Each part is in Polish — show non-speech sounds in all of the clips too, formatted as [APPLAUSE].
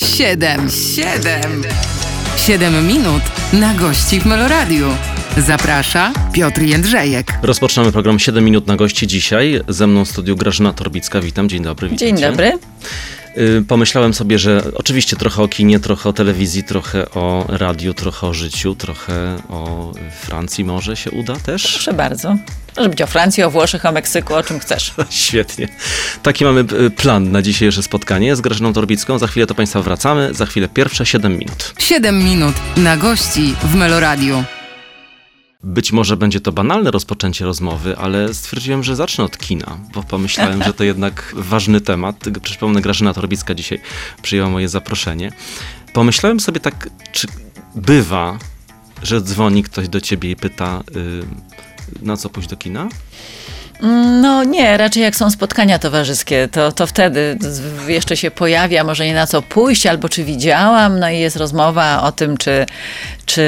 Siedem, siedem, siedem minut na gości w Meloradiu. Zaprasza Piotr Jędrzejek. Rozpoczynamy program 7 minut na gości dzisiaj. Ze mną w studiu Grażyna Torbicka. Witam, dzień dobry. Dzień dobry. Y, Pomyślałem sobie, że oczywiście trochę o kinie, trochę o telewizji, trochę o radiu, trochę o życiu, trochę o Francji może się uda też. Proszę bardzo. Może być o Francji, o Włoszech, o Meksyku, o czym chcesz. [LAUGHS] Świetnie. Taki mamy y, plan na dzisiejsze spotkanie z Grażyną Torbicką. Za chwilę do Państwa wracamy. Za chwilę pierwsze 7 minut. Siedem minut na gości w Meloradiu. Być może będzie to banalne rozpoczęcie rozmowy, ale stwierdziłem, że zacznę od kina, bo pomyślałem, że to jednak ważny temat. Przypomnę, Grażyna Torbicka dzisiaj przyjęła moje zaproszenie. Pomyślałem sobie tak, czy bywa, że dzwoni ktoś do ciebie i pyta, y, na co pójść do kina? No nie, raczej jak są spotkania towarzyskie, to, to wtedy jeszcze się pojawia, może nie na co pójść, albo czy widziałam, no i jest rozmowa o tym, czy, czy,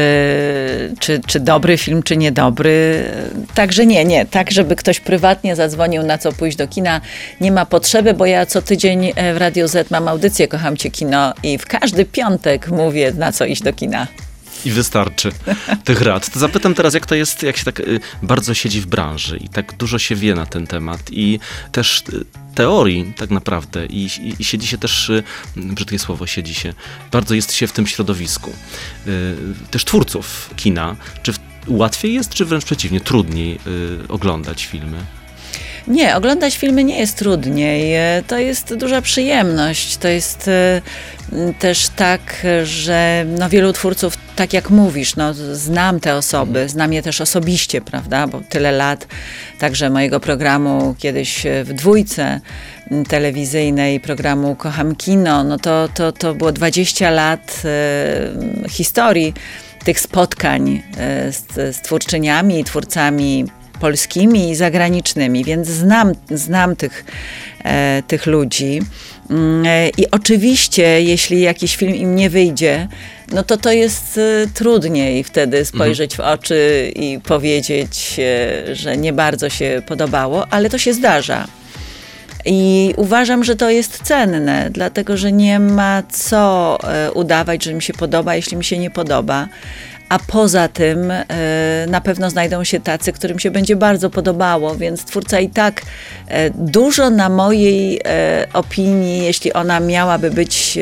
czy, czy dobry film, czy niedobry. Także nie, nie, tak żeby ktoś prywatnie zadzwonił, na co pójść do kina, nie ma potrzeby, bo ja co tydzień e, w Radio Z mam audycję Kocham Cię Kino i w każdy piątek mówię, na co iść do kina. I wystarczy tych rad. To zapytam teraz, jak to jest, jak się tak y, bardzo siedzi w branży i tak dużo się wie na ten temat i też y, teorii tak naprawdę i, i, i siedzi się też, y, brzydkie słowo, siedzi się, bardzo jest się w tym środowisku. Też twórców kina. Czy łatwiej jest, czy wręcz przeciwnie, trudniej oglądać filmy? Nie, oglądać filmy nie jest trudniej. E, To jest duża przyjemność. To jest e, też tak, że no, wielu twórców, tak jak mówisz, no, znam te osoby, znam je też osobiście, prawda, bo tyle lat także mojego programu kiedyś e, w dwójce telewizyjnej, programu Kocham Kino, no to, to, to było 20 lat e, historii tych spotkań z, z twórczyniami i twórcami polskimi i zagranicznymi, więc znam, znam tych, e, tych ludzi. Mm, e, I oczywiście, jeśli jakiś film im nie wyjdzie, no to to jest e, trudniej wtedy spojrzeć w oczy i powiedzieć, e, że nie bardzo się podobało, ale to się zdarza. I uważam, że to jest cenne, dlatego że nie ma co udawać, że mi się podoba, jeśli mi się nie podoba. A poza tym e, na pewno znajdą się tacy, którym się będzie bardzo podobało, więc twórca i tak e, dużo na mojej e, opinii, jeśli ona miałaby być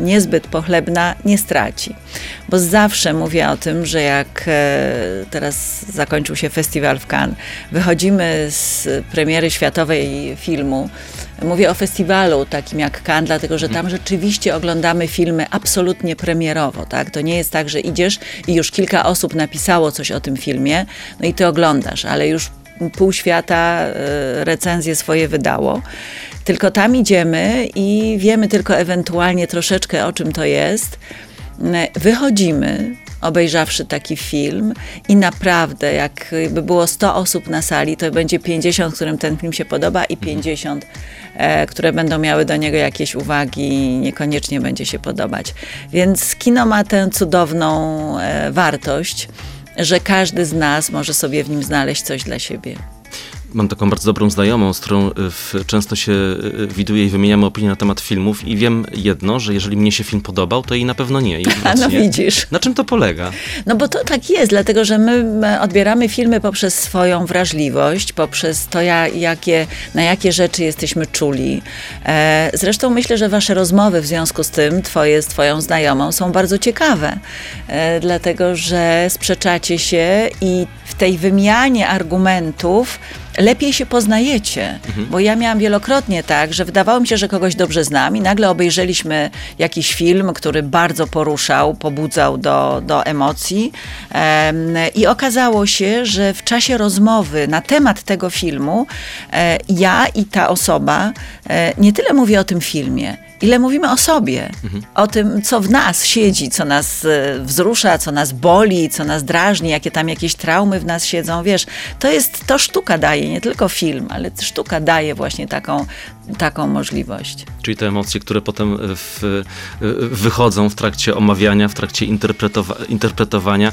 niezbyt pochlebna, nie straci. Bo zawsze mówię o tym, że jak teraz zakończył się festiwal w Cannes, wychodzimy z premiery światowej filmu, Mówię o festiwalu takim jak Cannes, dlatego że tam rzeczywiście oglądamy filmy absolutnie premierowo. Tak? To nie jest tak, że idziesz i już kilka osób napisało coś o tym filmie, no i ty oglądasz, ale już pół świata e, recenzje swoje wydało. Tylko tam idziemy i wiemy tylko ewentualnie troszeczkę o czym to jest. E, Wychodzimy, obejrzawszy taki film i naprawdę, jakby było 100 osób na sali, to będzie 50, którym ten film się podoba i 50, e, które będą miały do niego jakieś uwagi i niekoniecznie będzie się podobać. Więc kino ma tę cudowną e, wartość, że każdy z nas może sobie w nim znaleźć coś dla siebie. Mam taką bardzo dobrą znajomą, z którą y, często się y, widuję i wymieniamy opinie na temat filmów i wiem jedno, że jeżeli mnie się film podobał, to jej na pewno nie. A [LAUGHS] no widzisz. Na czym to polega? No bo to tak jest, dlatego że my my odbieramy filmy poprzez swoją wrażliwość, poprzez to, ja, jakie, na jakie rzeczy jesteśmy czuli. E, zresztą myślę, że wasze rozmowy w związku z tym, twoje z twoją znajomą, są bardzo ciekawe, e, dlatego że sprzeczacie się i w tej wymianie argumentów lepiej się poznajecie. Bo ja miałam wielokrotnie tak, że wydawało mi się, że kogoś dobrze znam i nagle obejrzeliśmy jakiś film, który bardzo poruszał, pobudzał do, do emocji em, i okazało się, że w czasie rozmowy na temat tego filmu e, ja i ta osoba e, nie tyle mówię o tym filmie, ile mówimy o sobie, o tym, co w nas siedzi, co nas e, wzrusza, co nas boli, co nas drażni, jakie tam jakieś traumy w nas siedzą, wiesz, to jest, to sztuka daje, nie tylko film, ale sztuka daje właśnie taką, taką możliwość. Czyli te emocje, które potem w, wychodzą w trakcie omawiania, w trakcie interpretowa- interpretowania, y,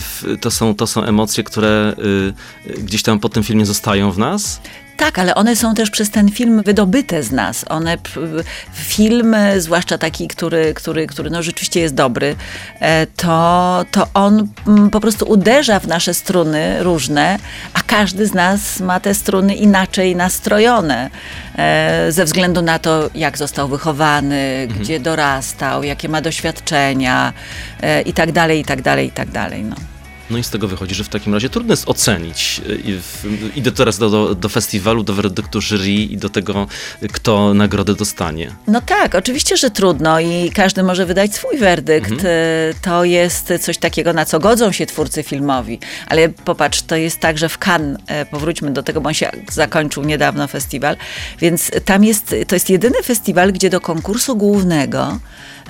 w, to, są, to są emocje, które y, gdzieś tam po tym filmie zostają w nas? Tak, ale one są też przez ten film wydobyte z nas. One, film, zwłaszcza taki, który, który, który no rzeczywiście jest dobry, e, to, to on po prostu uderza w nasze struny różne, a każdy z nas ma te struny inaczej nastrojone e, ze względu na to, jak został wychowany, mhm. gdzie dorastał, jakie ma doświadczenia e, i tak dalej, i tak dalej, i tak dalej. No. No i z tego wychodzi, że w takim razie trudno jest ocenić. Idę teraz do, do, do, festiwalu, do werdyktu jury i do tego, kto nagrodę dostanie. No tak, oczywiście, że trudno i każdy może wydać swój werdykt. Mhm. To jest coś takiego, na co godzą się twórcy filmowi. Ale popatrz, to jest tak, że w Cannes, e, powróćmy do tego, bo on się zakończył niedawno festiwal, więc tam jest, to jest jedyny festiwal, gdzie do konkursu głównego e,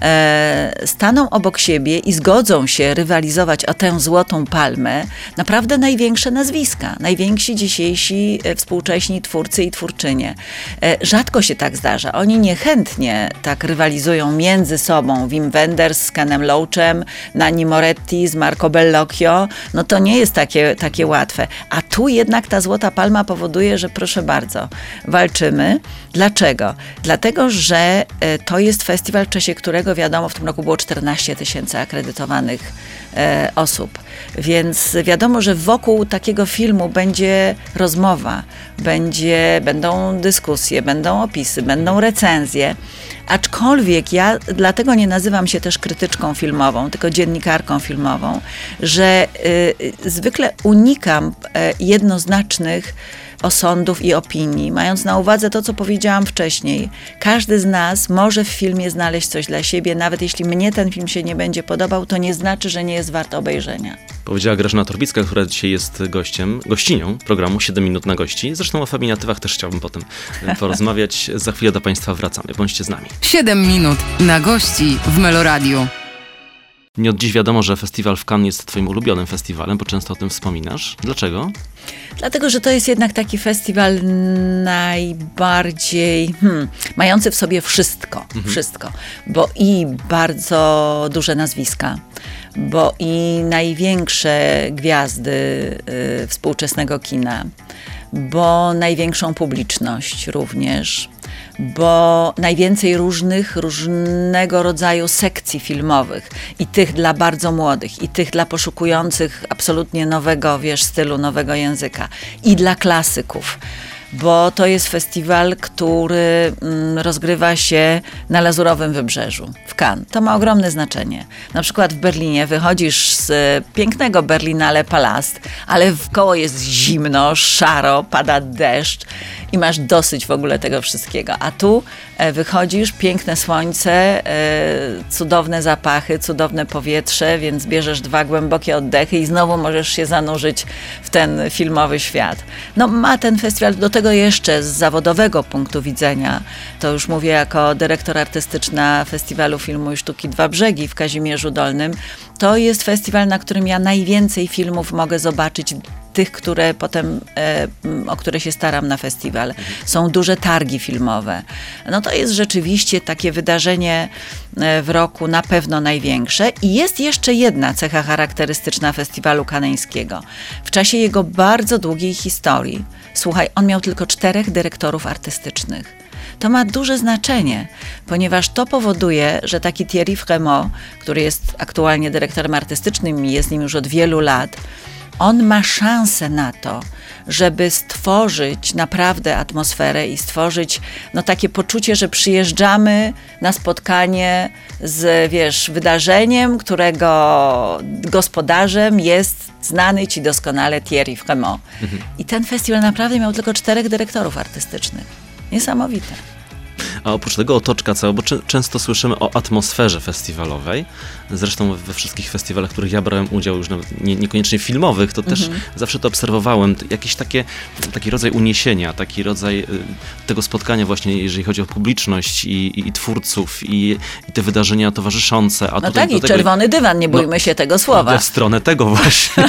staną obok siebie i zgodzą się rywalizować o tę złotą palmę naprawdę największe nazwiska, najwięksi dzisiejsi e, współcześni twórcy i twórczynie. E, rzadko się tak zdarza. Oni niechętnie tak rywalizują między sobą. Wim Wenders z Kenem Loachem, Nani Moretti z Marco Bellocchio. No to nie jest takie, takie łatwe. A tu jednak ta złota palma powoduje, że proszę bardzo, walczymy. Dlaczego? Dlatego, że e, to jest festiwal, w czasie którego wiadomo, w tym roku było 14 tysięcy akredytowanych e, osób. Więc wiadomo, że wokół takiego filmu będzie rozmowa, będzie, będą dyskusje, będą opisy, będą recenzje. Aczkolwiek ja dlatego nie nazywam się też krytyczką filmową, tylko dziennikarką filmową, że y, zwykle unikam y, jednoznacznych osądów i opinii, mając na uwadze to, co powiedziałam wcześniej. Każdy z nas może w filmie znaleźć coś dla siebie, nawet jeśli mnie ten film się nie będzie podobał, to nie znaczy, że nie jest wart obejrzenia. Powiedziała Grażyna Torbicka, która dzisiaj jest gościem, gościnią programu 7 minut na gości. Zresztą o feminatywach też chciałbym potem [LAUGHS] porozmawiać. Za chwilę do Państwa wracamy. Bądźcie z nami. 7 minut na gości w Meloradiu. Nie od dziś wiadomo, że festiwal w Cannes jest twoim ulubionym festiwalem, bo często o tym wspominasz. Dlaczego? Dlatego, że to jest jednak taki festiwal najbardziej hmm, mający w sobie wszystko, mhm. wszystko, bo i bardzo duże nazwiska, bo i największe gwiazdy y, współczesnego kina, bo największą publiczność również, bo najwięcej różnych, różnego rodzaju sekcji filmowych. I tych dla bardzo młodych, i tych dla poszukujących absolutnie nowego, wiesz, stylu, nowego języka, i dla klasyków bo to jest festiwal, który mm, rozgrywa się na Lazurowym Wybrzeżu, w Cannes. To ma ogromne znaczenie. Na przykład w Berlinie wychodzisz z pięknego Berlinale Palast, ale w koło jest zimno, szaro, pada deszcz i masz dosyć w ogóle tego wszystkiego. A tu e, wychodzisz, piękne słońce, e, cudowne zapachy, cudowne powietrze, więc bierzesz dwa głębokie oddechy i znowu możesz się zanurzyć w ten filmowy świat. No ma ten festiwal do tego jeszcze z zawodowego punktu widzenia, to już mówię jako dyrektor artystyczna Festiwalu Filmu i Sztuki Dwa Brzegi w Kazimierzu Dolnym, to jest festiwal, na którym ja najwięcej filmów mogę zobaczyć tych, które potem, e, o które się staram na festiwal. Są duże targi filmowe. No to jest rzeczywiście takie wydarzenie e, w roku na pewno największe. I jest jeszcze jedna cecha charakterystyczna festiwalu kaneńskiego. W czasie jego bardzo długiej historii, słuchaj, on miał tylko czterech dyrektorów artystycznych. To ma duże znaczenie, ponieważ to powoduje, że taki Thierry Fremont, który jest aktualnie dyrektorem artystycznym i jest nim już od wielu lat, on ma szansę na to, żeby stworzyć naprawdę atmosferę i stworzyć no, takie poczucie, że przyjeżdżamy na spotkanie z, wiesz, wydarzeniem, którego gospodarzem jest znany ci doskonale Thierry Fremont. Mhm. I ten festiwal naprawdę miał tylko czterech dyrektorów artystycznych. Niesamowite. A oprócz tego otoczka cała, bo często słyszymy o atmosferze festiwalowej. Zresztą we wszystkich festiwalach, w których ja brałem udział, już nawet nie, niekoniecznie filmowych, to też mhm. zawsze to obserwowałem. Jakiś takie, taki rodzaj uniesienia, taki rodzaj y, tego spotkania właśnie, jeżeli chodzi o publiczność i, i, i twórców i, i, te wydarzenia towarzyszące. A no tak, i tego, czerwony dywan, nie bójmy no, się tego słowa. W stronę tego właśnie.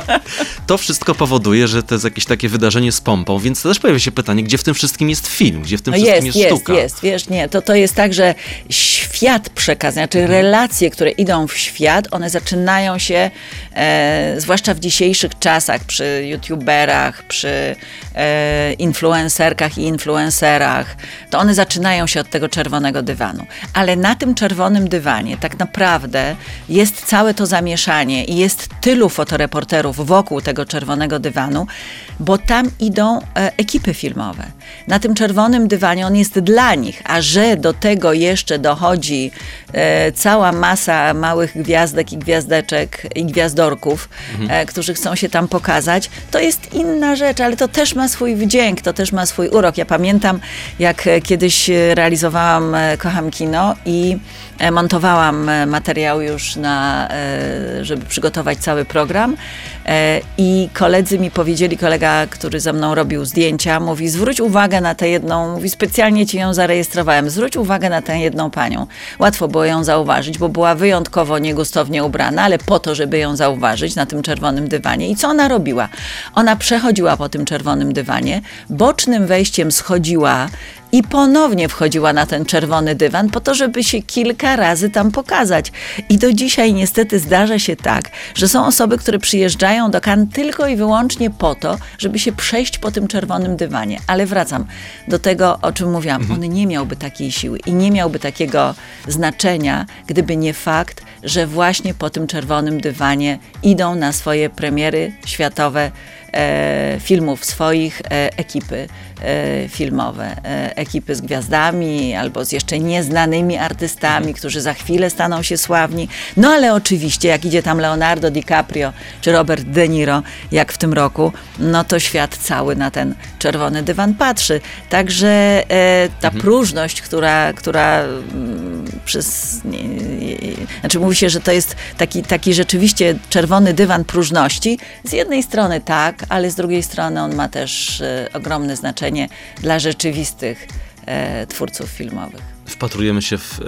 [LAUGHS] to wszystko powoduje, że to jest jakieś takie wydarzenie z pompą, więc też pojawia się pytanie, gdzie w tym wszystkim jest film, gdzie w tym no wszystkim jest, jest sztuka. Jest, jest, wiesz, nie, to, to jest tak, że świat przekazania, znaczy relacje, które idą w świat, one zaczynają się e, zwłaszcza w dzisiejszych czasach, przy youtuberach, przy e, influencerkach i influencerach, to one zaczynają się od tego czerwonego dywanu. Ale na tym czerwonym dywanie tak naprawdę jest całe to zamieszanie i jest tylu fotoreporterów wokół tego czerwonego dywanu, bo tam idą e, ekipy filmowe. Na tym czerwonym dywanie on jest dla nich, a że do tego jeszcze dochodzi e, cała masa małych gwiazdek i gwiazdeczek i gwiazdorków, e, którzy chcą się tam pokazać, to jest inna rzecz, ale to też ma swój wdzięk, to też ma swój urok. Ja pamiętam, jak e, kiedyś e, realizowałam Kocham Kino i montowałam e, materiał już na, e, żeby przygotować cały program e, i koledzy mi powiedzieli, kolega, który ze mną robił zdjęcia, mówi zwróć uwagę na tę jedną, mówi specjalnie ci ją zarejestrowałem, zwróć uwagę na tę jedną panią. Łatwo było ją zauważyć, bo była wyjątkowo niegustownie ubrana, ale po to, żeby ją zauważyć na tym czerwonym dywanie. I co ona robiła? Ona przechodziła po tym czerwonym dywanie, bocznym wejściem schodziła i ponownie wchodziła na ten czerwony dywan po to, żeby się kilka razy tam pokazać. I do dzisiaj niestety zdarza się tak, że są osoby, które przyjeżdżają do Kan tylko i wyłącznie po to, żeby się przejść po tym czerwonym dywanie. Ale wracam do tego, o czym mówiłam. On nie miałby takiej siły i nie miałby takiego znaczenia, gdyby nie fakt, że właśnie po tym czerwonym dywanie idą na swoje premiery światowe filmów swoich e, ekipy e, filmowe, e, ekipy z gwiazdami albo z jeszcze nieznanymi artystami, którzy za chwilę staną się sławni. No ale oczywiście, jak idzie tam Leonardo DiCaprio czy Robert De Niro, jak w tym roku, no to świat cały na ten czerwony dywan patrzy. Także e, ta próżność, która, która mm, przez. Nie, nie, znaczy mówi się, że to jest taki, taki rzeczywiście czerwony dywan próżności. Z jednej strony tak, ale z drugiej strony on ma też e, ogromne znaczenie dla rzeczywistych e, twórców filmowych. Wpatrujemy się w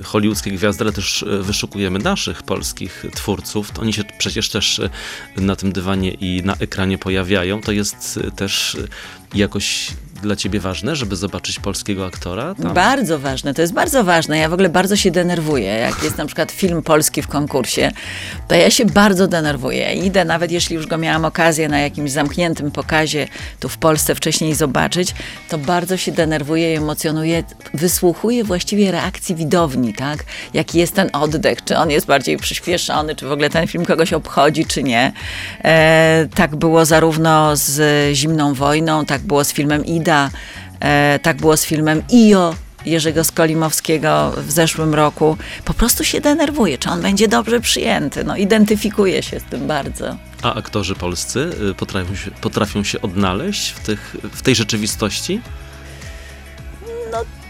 e, hollywoodzkie gwiazdy, ale też e, wyszukujemy naszych polskich twórców. To Oni się przecież też e, na tym dywanie i na ekranie pojawiają. To jest też jakoś dla ciebie ważne, żeby zobaczyć polskiego aktora? Tam? Bardzo ważne, to jest bardzo ważne. Ja w ogóle bardzo się denerwuję. Jak jest na przykład film polski w konkursie, to ja się bardzo denerwuję. Idę, nawet jeśli już go miałam okazję na jakimś zamkniętym pokazie tu w Polsce wcześniej zobaczyć, to bardzo się denerwuję emocjonuję. Wysłuchuję właściwie reakcji widowni, tak? Jaki jest ten oddech, czy on jest bardziej przyspieszony, czy w ogóle ten film kogoś obchodzi, czy nie. E, tak było zarówno z Zimną Wojną, tak było z filmem Ida, E, tak było z filmem Io Jerzego Skolimowskiego w zeszłym roku. Po prostu się denerwuje, czy on będzie dobrze przyjęty. No, identyfikuje się z tym bardzo. A aktorzy polscy y, potrafią się, potrafią się odnaleźć w, tych, w tej rzeczywistości?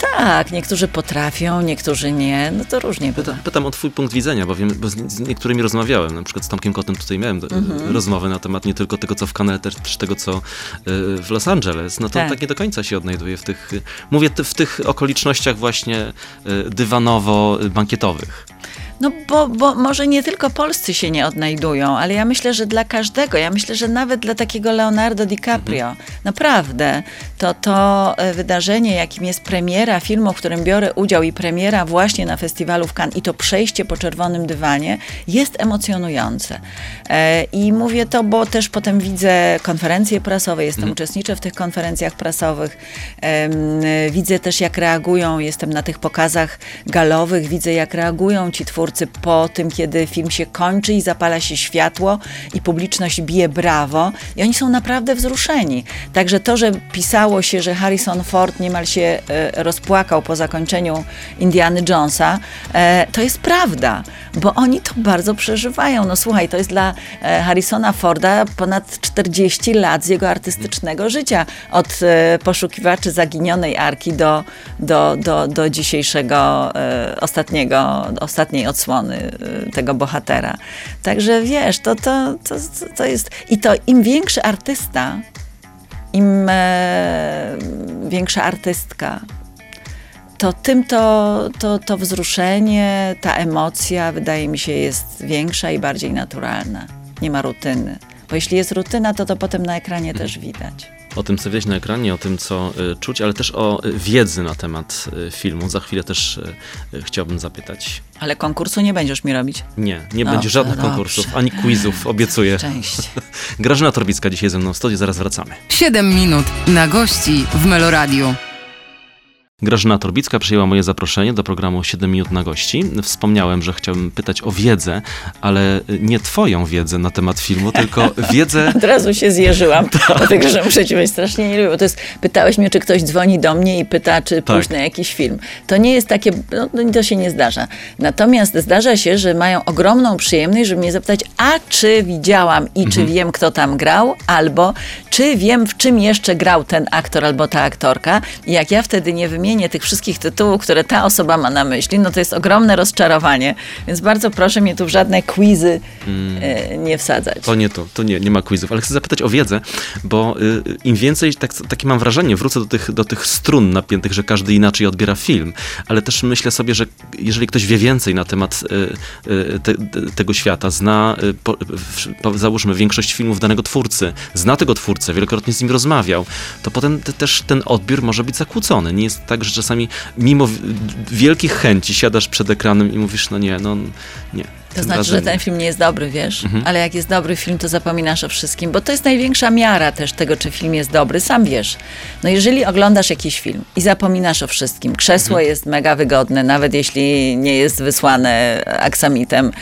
Tak, niektórzy potrafią, niektórzy nie. No to różnie bywa. Pytam, o twój punkt widzenia, bo, wiem, bo z, niektórymi rozmawiałem, na przykład z Tomkiem Kotem tutaj miałem Mhm. y, rozmowę na temat nie tylko tego, co w Cannes, ale też tego, co y, w Los Angeles. No to Tak. tak. nie do końca się odnajduje w tych, mówię w tych okolicznościach właśnie y, dywanowo-bankietowych. No bo, bo może nie tylko polscy się nie odnajdują, ale ja myślę, że dla każdego, ja myślę, że nawet dla takiego Leonardo DiCaprio, naprawdę, to to e, wydarzenie, jakim jest premiera filmu, w którym biorę udział i premiera właśnie na festiwalu w Cannes i to przejście po czerwonym dywanie jest emocjonujące. E, I mówię to, bo też potem widzę konferencje prasowe, jestem uczestniczę w tych konferencjach prasowych, widzę też jak reagują, jestem na tych pokazach galowych, widzę jak reagują ci twórcy po tym, kiedy film się kończy i zapala się światło i publiczność bije brawo i oni są naprawdę wzruszeni. Także to, że pisało się, że Harrison Ford niemal się e, rozpłakał po zakończeniu Indiana Jonesa, e, to jest prawda, bo oni to bardzo przeżywają. No słuchaj, to jest dla e, Harrisona Forda ponad 40 lat z jego artystycznego życia, od e, poszukiwaczy zaginionej arki do, do, do, do dzisiejszego e, ostatniego, ostatniej odsłony tego bohatera. Także wiesz, to, to, to, to jest... I to im większy artysta, im większa artystka, to tym to, to, to wzruszenie, ta emocja, wydaje mi się, jest większa i bardziej naturalna. Nie ma rutyny. Bo jeśli jest rutyna, to to potem na ekranie też widać. O tym, co widać na ekranie, o tym, co y, czuć, ale też o y, wiedzy na temat y, filmu. Za chwilę też chciałbym zapytać. Ale konkursu nie będziesz mi robić. Nie, nie Dobrze, będzie żadnych dobrze. konkursów, ani quizów, [LAUGHS] obiecuję. Szczęście. [LAUGHS] Grażyna Torbicka dzisiaj ze mną w studiu, zaraz wracamy. 7 minut na gości w Meloradiu. Grażyna Torbicka przyjęła moje zaproszenie do programu 7 minut na gości. Wspomniałem, że chciałbym pytać o wiedzę, ale nie twoją wiedzę na temat filmu, tylko [LAUGHS] wiedzę Od razu się zjeżyłam, Tak. [LAUGHS] [LAUGHS] dlatego że muszę ci powiedzieć, strasznie nie lubię, bo to jest, pytałeś mnie, czy ktoś dzwoni do mnie i pyta, czy pójść Tak. na jakiś film. To nie jest takie, no, no to się nie zdarza. Natomiast zdarza się, że mają ogromną przyjemność, żeby mnie zapytać, a czy widziałam i Mhm. czy wiem, kto tam grał, albo czy wiem, w czym jeszcze grał ten aktor albo ta aktorka. I jak ja wtedy nie wymienię tych wszystkich tytułów, które ta osoba ma na myśli, no to jest ogromne rozczarowanie. Więc bardzo proszę mnie tu w żadne quizy e, nie wsadzać. To nie to, to nie, nie ma quizów, ale chcę zapytać o wiedzę, bo y, im więcej, tak, takie mam wrażenie, wrócę do tych, do tych strun napiętych, że każdy inaczej odbiera film, ale też myślę sobie, że jeżeli ktoś wie więcej na temat y, y, te, te- tego świata, zna, y, po, w, załóżmy, większość filmów danego twórcy, zna tego twórcę, wielokrotnie z nim rozmawiał, to potem te, też ten odbiór może być zakłócony. Nie jest tak, że czasami mimo wielkich chęci siadasz przed ekranem i mówisz, no nie, no nie. To znaczy, że ten film nie jest dobry, wiesz? Mhm. Ale jak jest dobry film, to zapominasz o wszystkim, bo to jest największa miara też tego, czy film jest dobry. Sam wiesz. No jeżeli oglądasz jakiś film i zapominasz o wszystkim, krzesło Mhm. jest mega wygodne, nawet jeśli nie jest wysłane aksamitem,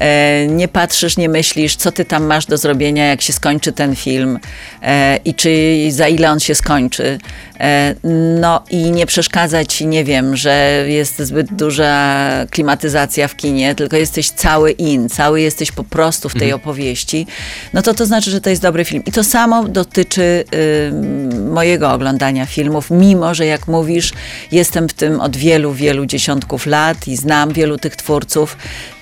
e, nie patrzysz, nie myślisz, co ty tam masz do zrobienia, jak się skończy ten film e, i czy za ile on się skończy. E, no i nie przeszkadza ci, nie wiem, że jest zbyt duża klimatyzacja w kinie, tylko jesteś cały in, cały jesteś po prostu w tej opowieści, no to to znaczy, że to jest dobry film. I to samo dotyczy ym, mojego oglądania filmów, mimo że jak mówisz, jestem w tym od wielu, wielu dziesiątków lat i znam wielu tych twórców,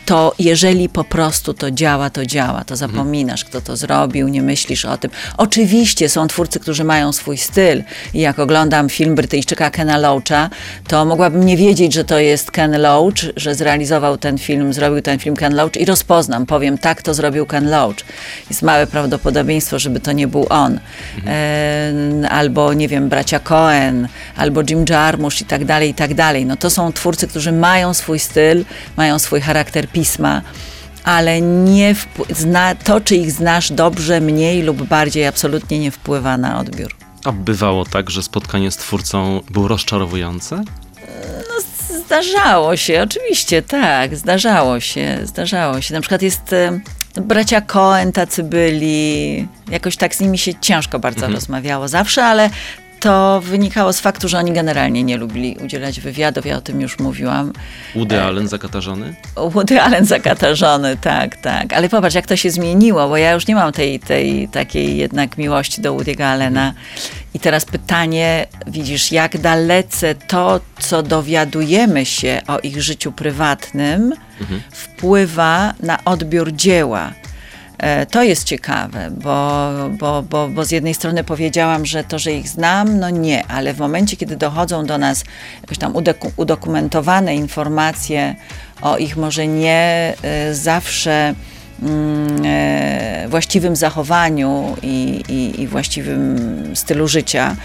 to jeżeli po prostu to działa, to działa. To zapominasz, kto to zrobił, nie myślisz o tym. Oczywiście są twórcy, którzy mają swój styl i jak oglądam film Brytyjczyka Kena Loacha, to mogłabym nie wiedzieć, że to jest Ken Loach, że zrealizował ten film, zrobił ten film Ken Loach i rozpoznam, powiem, tak, to zrobił Ken Loach. Jest małe prawdopodobieństwo, żeby to nie był on. E, albo, nie wiem, bracia Cohen, albo Jim Jarmusch i tak dalej, i tak dalej. No to są twórcy, którzy mają swój styl, mają swój charakter pisma, ale nie zna, to, czy ich znasz dobrze, mniej lub bardziej, absolutnie nie wpływa na odbiór. A bywało tak, że spotkanie z twórcą było rozczarowujące? Zdarzało się, oczywiście, tak, zdarzało się, zdarzało się. Na przykład jest bracia Cohen tacy byli, jakoś tak z nimi się ciężko bardzo rozmawiało zawsze, ale to wynikało z faktu, że oni generalnie nie lubili udzielać wywiadów, ja o tym już mówiłam. Woody Allen zakatarzony? Woody Allen zakatarzony, tak, tak. Ale popatrz, jak to się zmieniło, bo ja już nie mam tej, tej takiej jednak miłości do Woody'ego Allena. I teraz pytanie, widzisz, jak dalece to, co dowiadujemy się o ich życiu prywatnym, wpływa na odbiór dzieła. E, To jest ciekawe, bo, bo, bo, bo z jednej strony powiedziałam, że to, że ich znam, no nie, ale w momencie, kiedy dochodzą do nas jakoś tam udoku- udokumentowane informacje o ich może nie e, zawsze mm, e, właściwym zachowaniu i, i, i właściwym stylu życia,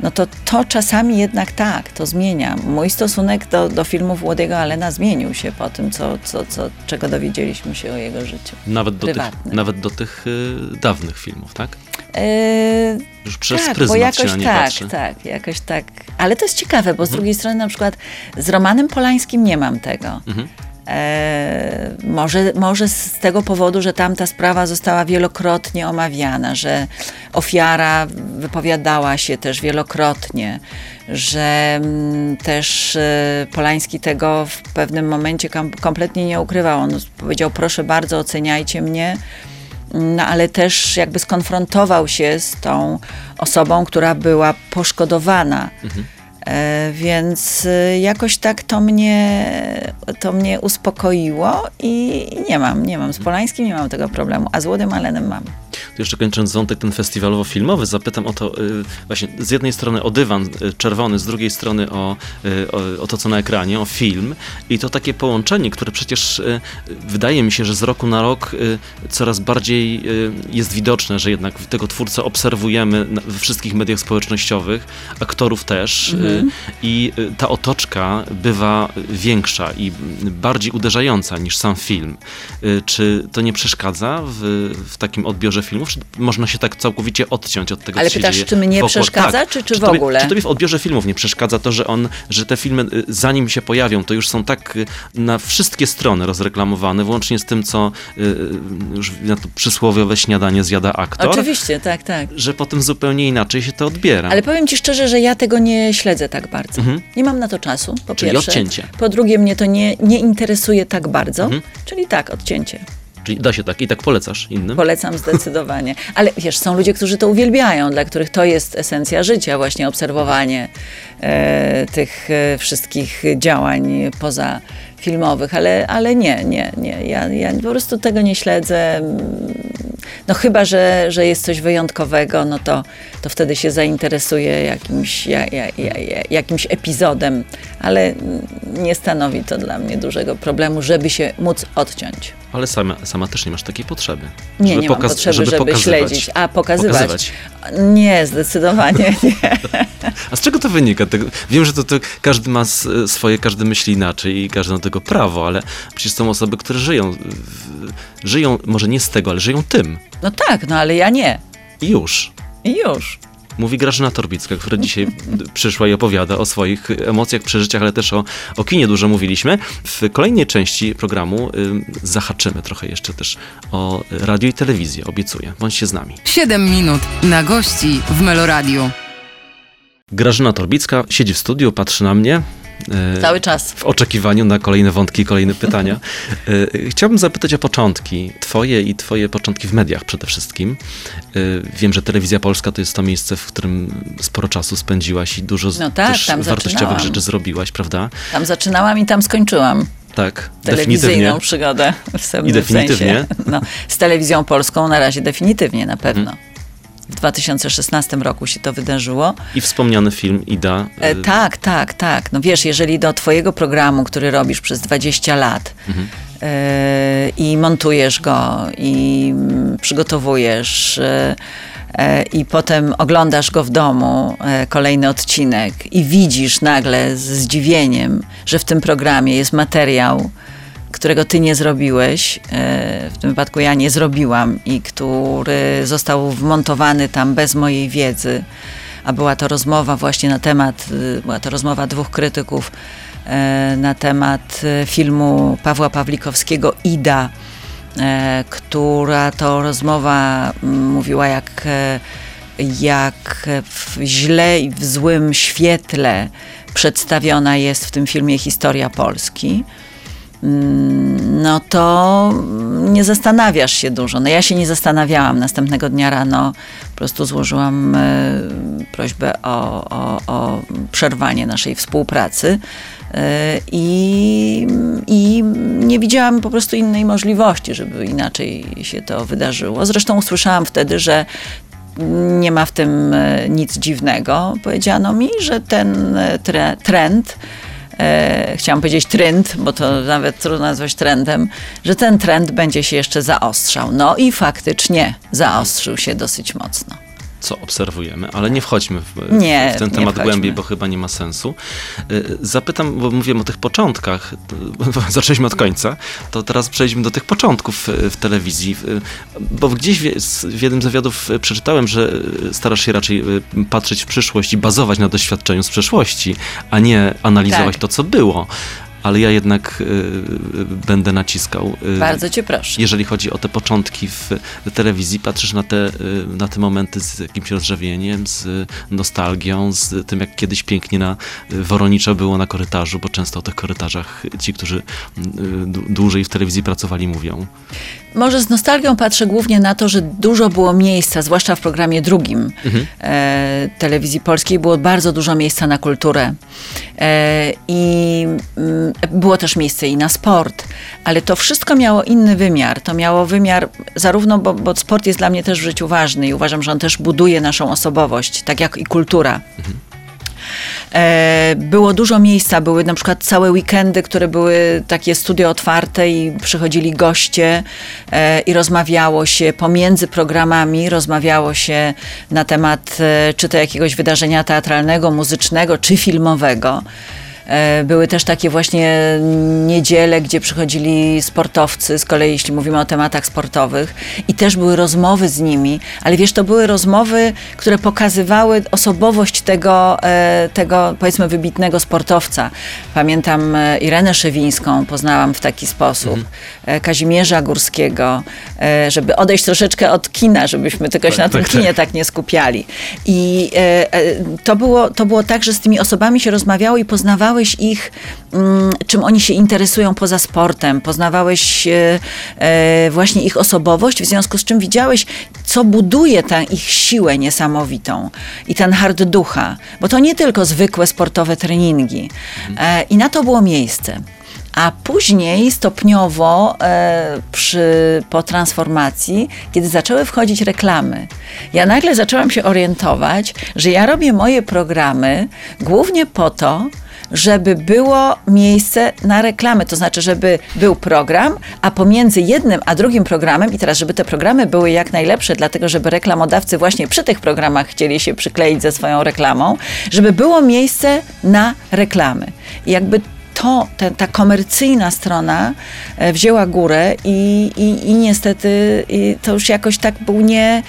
no to to czasami jednak tak, to zmienia. Mój stosunek do, do filmów Woody'ego Allena zmienił się po tym, co, co, co, czego dowiedzieliśmy się o jego życiu. Nawet do, tych, Prywatny. nawet do tych y, dawnych filmów, tak? Eee, Już przez tak, bo pryzmat jakoś się nie tak, patrzy. tak, jakoś tak. Ale to jest ciekawe, bo z Mhm. drugiej strony na przykład z Romanem Polańskim nie mam tego. Mhm. E, może, może z tego powodu, że tamta sprawa została wielokrotnie omawiana, że ofiara wypowiadała się też wielokrotnie, że mm, też e, Polański tego w pewnym momencie kom, kompletnie nie ukrywał. On powiedział, proszę bardzo, oceniajcie mnie, no ale też jakby skonfrontował się z tą osobą, która była poszkodowana. E, Więc e, jakoś tak to mnie, to mnie uspokoiło i nie mam, nie mam. Z Polańskim nie mam tego problemu, a z Łodym Allenem mam. To jeszcze kończąc wątek ten festiwalowo-filmowy, zapytam o to y, właśnie z jednej strony o dywan y, czerwony, z drugiej strony o, y, o, o to, co na ekranie, o film. I to takie połączenie, które przecież wydaje mi się, że z roku na rok coraz bardziej jest widoczne, że jednak tego twórcę obserwujemy we wszystkich mediach społecznościowych, aktorów też y, i ta otoczka bywa większa i bardziej uderzająca niż sam film. Czy to nie przeszkadza w, w takim odbiorze filmów? Czy można się tak całkowicie odciąć od tego, Ale co się pytasz, dzieje czy mnie przeszkadza, Tak. czy- czy w tobie, ogóle? Czy tobie w odbiorze filmów nie przeszkadza to, że on, że te filmy y, zanim się pojawią, to już są tak y, na wszystkie strony rozreklamowane, włącznie z tym, co y, już na to przysłowiowe śniadanie zjada aktor, Oczywiście, tak, tak. że potem zupełnie inaczej się to odbiera. Ale powiem ci szczerze, że ja tego nie śledzę tak bardzo. Mhm. Nie mam na to czasu, po Czyli pierwsze. odcięcie. Po drugie, mnie to nie, nie interesuje tak bardzo. Mhm. Czyli tak, odcięcie. Czyli da się tak i tak polecasz innym? Polecam [LAUGHS] zdecydowanie. Ale wiesz, są ludzie, którzy to uwielbiają, dla których to jest esencja życia, właśnie obserwowanie e, tych e, wszystkich działań pozafilmowych, ale, ale nie, nie, nie. Ja, ja po prostu tego nie śledzę. No chyba, że, że jest coś wyjątkowego, no to, to wtedy się zainteresuję jakimś, ja, ja, ja, ja, jakimś epizodem, ale nie stanowi to dla mnie dużego problemu, żeby się móc odciąć. Ale sama, sama też nie masz takiej potrzeby. Nie, żeby nie mam pokaz- potrzeby, żeby, pokazywać. śledzić. A, pokazywać. Pokazywać. Nie, zdecydowanie nie. [LAUGHS] A z czego to wynika? Wiem, że to, to każdy ma swoje, każdy myśli inaczej i każdy ma do tego prawo, ale przecież są osoby, które żyją, w- żyją może nie z tego, ale żyją tym. No tak, no ale ja nie. I już. I już. Mówi Grażyna Torbicka, która dzisiaj [LAUGHS] przyszła i opowiada o swoich emocjach, przeżyciach, ale też o, o kinie dużo mówiliśmy. W kolejnej części programu ym, zahaczymy trochę jeszcze też o radio i telewizję, obiecuję. Bądźcie z nami. 7 minut na gości w Meloradiu. Grażyna Torbicka siedzi w studiu, patrzy na mnie. e, Cały czas. w oczekiwaniu na kolejne wątki, kolejne pytania. [LAUGHS] E, Chciałbym zapytać o początki, twoje i twoje początki w mediach przede wszystkim. E, Wiem, że Telewizja Polska to jest to miejsce, w którym sporo czasu spędziłaś i dużo No tak, też wartościowych zaczynałam. rzeczy zrobiłaś, prawda? Tam zaczynałam i tam skończyłam Tak, telewizyjną przygodę. W I definitywnie? Sensie. No, z telewizją polską na razie definitywnie, na pewno. Mhm. W 2016 roku się to wydarzyło. I wspomniany film Ida. E, e, tak, tak, tak. No wiesz, jeżeli do twojego programu, który robisz przez 20 lat Mhm. e, i montujesz go i przygotowujesz e, e, i potem oglądasz go w domu, e, kolejny odcinek i widzisz nagle z zdziwieniem, że w tym programie jest materiał, którego ty nie zrobiłeś, e, w tym wypadku ja nie zrobiłam i który został wmontowany tam bez mojej wiedzy, a była to rozmowa właśnie na temat, y, była to rozmowa dwóch krytyków e, na temat e, filmu Pawła Pawlikowskiego Ida, e, która to rozmowa mówiła jak, e, jak w źle i w złym świetle przedstawiona jest w tym filmie historia Polski no to nie zastanawiasz się dużo. No ja się nie zastanawiałam. Następnego dnia rano po prostu złożyłam e, prośbę o, o, o przerwanie naszej współpracy e, i, i nie widziałam po prostu innej możliwości, żeby inaczej się to wydarzyło. Zresztą usłyszałam wtedy, że nie ma w tym e, nic dziwnego. Powiedziano mi, że ten tre, trend, e, chciałam powiedzieć trend, bo to nawet trudno nazwać trendem, że ten trend będzie się jeszcze zaostrzał. No i faktycznie zaostrzył się dosyć mocno. Co obserwujemy, ale nie wchodźmy w, Nie, w ten temat głębiej, bo chyba nie ma sensu. Y, Zapytam, bo mówiłem o tych początkach, [LAUGHS] zaczęliśmy od końca, to teraz przejdźmy do tych początków y, w telewizji, Y, bo gdzieś w, jednym z wywiadów przeczytałem, że starasz się raczej patrzeć w przyszłość i bazować na doświadczeniu z przeszłości, a nie analizować Tak. to, co było. Ale ja jednak y, y, będę naciskał. y, Bardzo cię proszę. jeżeli chodzi o te początki w telewizji, patrzysz na te, na te momenty z jakimś rozrzewieniem, z nostalgią, z tym, jak kiedyś pięknie na Woronicza było na korytarzu, bo często o tych korytarzach ci, którzy dłu- dłużej w telewizji pracowali, mówią. Może z nostalgią patrzę głównie na to, że dużo było miejsca, zwłaszcza w programie drugim e, telewizji polskiej, było bardzo dużo miejsca na kulturę. E, I mm, było też miejsce i na sport, ale to wszystko miało inny wymiar. To miało wymiar zarówno, bo, bo sport jest dla mnie też w życiu ważny i uważam, że on też buduje naszą osobowość, tak jak i kultura. E, było dużo miejsca, były na przykład całe weekendy, które były takie studio otwarte i przychodzili goście e, i rozmawiało się pomiędzy programami, rozmawiało się na temat e, czy to jakiegoś wydarzenia teatralnego, muzycznego czy filmowego. E, Były też takie właśnie niedziele, gdzie przychodzili sportowcy, z kolei jeśli mówimy o tematach sportowych, i też były rozmowy z nimi, ale wiesz, to były rozmowy, które pokazywały osobowość tego, e, tego powiedzmy wybitnego sportowca. Pamiętam e, Irenę Szewińską, poznałam w taki sposób, e, Kazimierza Górskiego, żeby odejść troszeczkę od kina, żebyśmy tylko się na tym tak, tak. kinie tak nie skupiali. I to, było, to było tak, że z tymi osobami się rozmawiało i poznawałeś ich, mm, czym oni się interesują poza sportem, poznawałeś e, e, właśnie ich osobowość, w związku z czym widziałeś, co buduje tę ich siłę niesamowitą i ten hard ducha, bo to nie tylko zwykłe sportowe treningi. E, I na to było miejsce. A później stopniowo e, przy, po transformacji, kiedy zaczęły wchodzić reklamy, ja nagle zaczęłam się orientować, że ja robię moje programy głównie po to, żeby było miejsce na reklamy. To znaczy, żeby był program, a pomiędzy jednym a drugim programem, i teraz, żeby te programy były jak najlepsze, dlatego żeby reklamodawcy właśnie przy tych programach chcieli się przykleić ze swoją reklamą, żeby było miejsce na reklamy. I jakby to, te, ta komercyjna strona e, wzięła górę i, i, i niestety i to już jakoś tak był nie...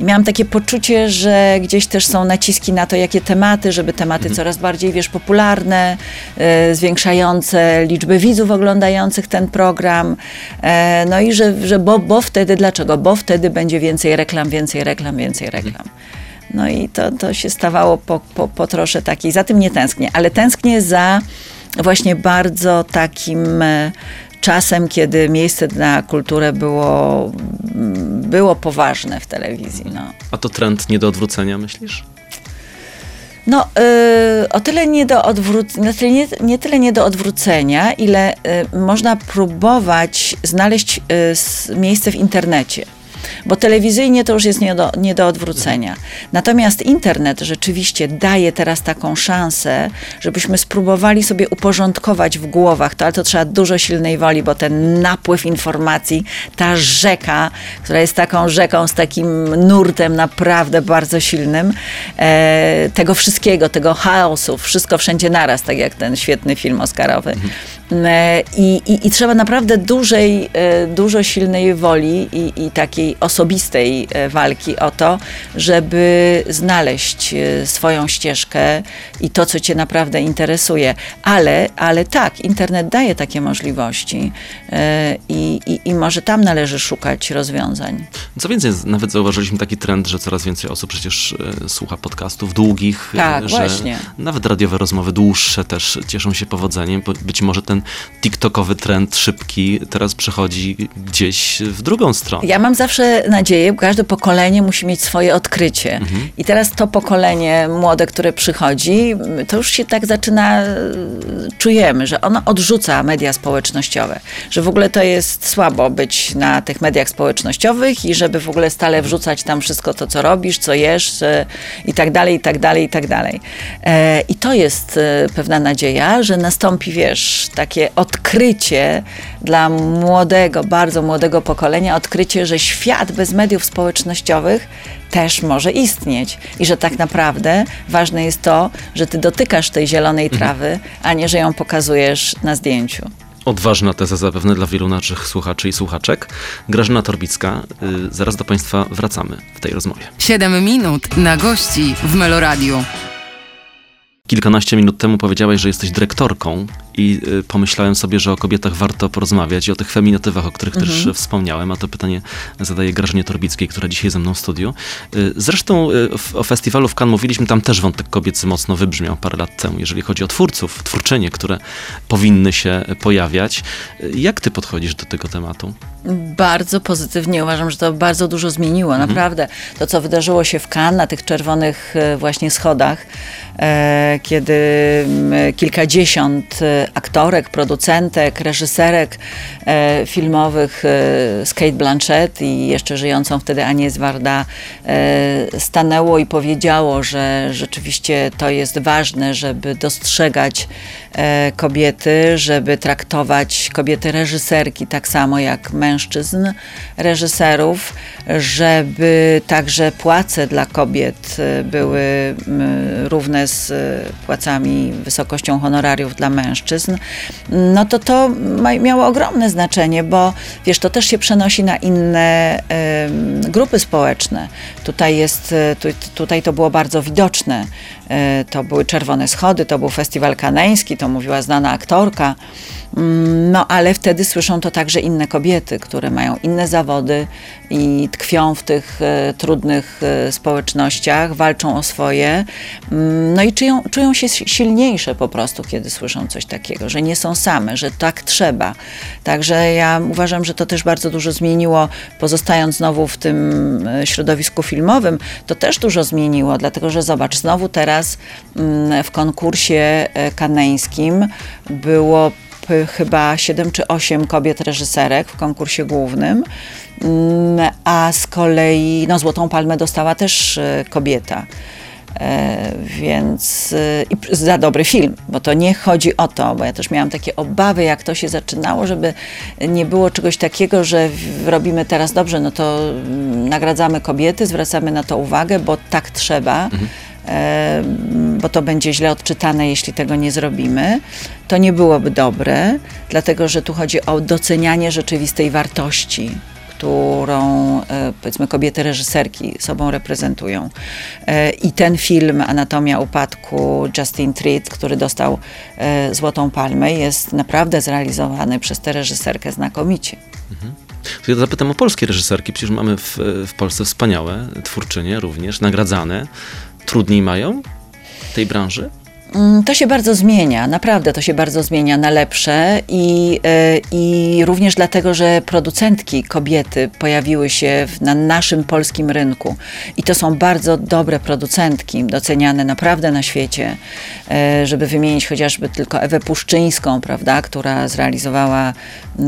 i Miałam takie poczucie, że gdzieś też są naciski na to, jakie tematy, żeby tematy coraz bardziej, wiesz, popularne, e, zwiększające liczbę widzów oglądających ten program. E, no i że, że bo, bo wtedy, dlaczego? Bo wtedy będzie więcej reklam, więcej reklam, więcej reklam. No i to, to się stawało po, po, po trosze takiej, za tym nie tęsknię, ale tęsknię za właśnie bardzo takim e, czasem, kiedy miejsce na kulturę było, było poważne w telewizji. No. A to trend nie do odwrócenia, myślisz? No, y, o tyle nie do odwrócenia, nie, nie tyle nie do odwrócenia, ile y, można próbować znaleźć y, miejsce w internecie. Bo telewizyjnie to już jest nie do, nie do odwrócenia. Natomiast internet rzeczywiście daje teraz taką szansę, żebyśmy spróbowali sobie uporządkować w głowach to, ale to trzeba dużo silnej woli, bo ten napływ informacji, ta rzeka, która jest taką rzeką z takim nurtem naprawdę bardzo silnym, e, tego wszystkiego, tego chaosu, wszystko wszędzie naraz, tak jak ten świetny film Oscarowy. E, I, i, I trzeba naprawdę dużej, e, dużo silnej woli i, i takiej osobistej e, walki o to, żeby znaleźć e, swoją ścieżkę i to, co cię naprawdę interesuje. Ale, ale tak, internet daje takie możliwości e, i, i, i może tam należy szukać rozwiązań. Co więcej, nawet zauważyliśmy taki trend, że coraz więcej osób przecież słucha podcastów długich, Tak, że właśnie. nawet radiowe rozmowy dłuższe też cieszą się powodzeniem. bo Być może ten TikTokowy trend szybki teraz przechodzi gdzieś w drugą stronę. Ja mam zawsze nadzieję, każde pokolenie musi mieć swoje odkrycie. I teraz to pokolenie młode, które przychodzi, to już się tak zaczyna, e, czujemy, że ono odrzuca media społecznościowe. Że w ogóle to jest słabo być na tych mediach społecznościowych i żeby w ogóle stale wrzucać tam wszystko to, co robisz, co jesz e, i tak dalej, i tak dalej, i tak dalej. E, I to jest pewna nadzieja, że nastąpi, wiesz, takie odkrycie dla młodego, bardzo młodego pokolenia, odkrycie, że świat bez mediów społecznościowych też może istnieć i że tak naprawdę ważne jest to, że ty dotykasz tej zielonej trawy, a nie, że ją pokazujesz na zdjęciu. Odważna teza zapewne dla wielu naszych słuchaczy i słuchaczek. Grażyna Torbicka, y, zaraz do Państwa wracamy w tej rozmowie. 7 minut na gości w Meloradiu. Kilkanaście minut temu powiedziałeś, że jesteś dyrektorką i y, pomyślałem sobie, że o kobietach warto porozmawiać i o tych feminatywach, o których też wspomniałem, a to pytanie zadaję Grażynie Torbickiej, która dzisiaj ze mną w studiu. Y, Zresztą y, o festiwalu w Cannes mówiliśmy, tam też wątek kobiecy mocno wybrzmiał parę lat temu, jeżeli chodzi o twórców, twórczynie, które powinny się pojawiać. Jak ty podchodzisz do tego tematu? Bardzo pozytywnie uważam, że to bardzo dużo zmieniło. Naprawdę to, co wydarzyło się w Cannes na tych czerwonych właśnie schodach, e, kiedy kilkadziesiąt aktorek, producentek, reżyserek e, filmowych, e, z Kate Blanchett i jeszcze żyjącą wtedy Agnieszka Warda e, stanęło i powiedziało, że rzeczywiście to jest ważne, żeby dostrzegać e, kobiety, żeby traktować kobiety reżyserki tak samo jak mężczyzn reżyserów, żeby także płace dla kobiet e, były równe z e, płacami, wysokością honorariów dla mężczyzn, no to to miało ogromne znaczenie, bo wiesz, to też się przenosi na inne grupy społeczne. Tutaj jest, e, tu, tutaj to było bardzo widoczne. E, To były Czerwone Schody, to był festiwal kaneński, to mówiła znana aktorka. Mm, No ale wtedy słyszą to także inne kobiety, które mają inne zawody i tkwią w tych e, trudnych e, społecznościach, walczą o swoje. Mm, No i czują, czują się silniejsze po prostu, kiedy słyszą coś takiego, że nie są same, że tak trzeba. Także ja uważam, że to też bardzo dużo zmieniło, pozostając znowu w tym e, środowisku filmowym, to też dużo zmieniło, dlatego że zobacz, znowu teraz mm, w konkursie kaneńskim było p- chyba 7 czy 8 kobiet reżyserek w konkursie głównym, Mm, a z kolei no, Złotą Palmę dostała też e, kobieta. E, więc e, za dobry film, bo to nie chodzi o to, bo ja też miałam takie obawy, jak to się zaczynało, żeby nie było czegoś takiego, że robimy teraz dobrze, no to mm, nagradzamy kobiety, zwracamy na to uwagę, bo tak trzeba. e, bo to będzie źle odczytane, jeśli tego nie zrobimy, to nie byłoby dobre, dlatego że tu chodzi o docenianie rzeczywistej wartości, którą e, powiedzmy kobiety reżyserki sobą reprezentują. E, I ten film Anatomia upadku Justin Triet, który dostał e, Złotą Palmę, jest naprawdę zrealizowany przez tę reżyserkę znakomicie. To ja zapytam o polskie reżyserki. Przecież mamy w, w Polsce wspaniałe twórczynie również, nagradzane. Trudniej mają w tej branży? Mm, To się bardzo zmienia, naprawdę to się bardzo zmienia na lepsze i, e, i również dlatego, że producentki kobiety pojawiły się na naszym polskim rynku i to są bardzo dobre producentki, doceniane naprawdę na świecie, E, żeby wymienić chociażby tylko Ewę Puszczyńską, prawda, która zrealizowała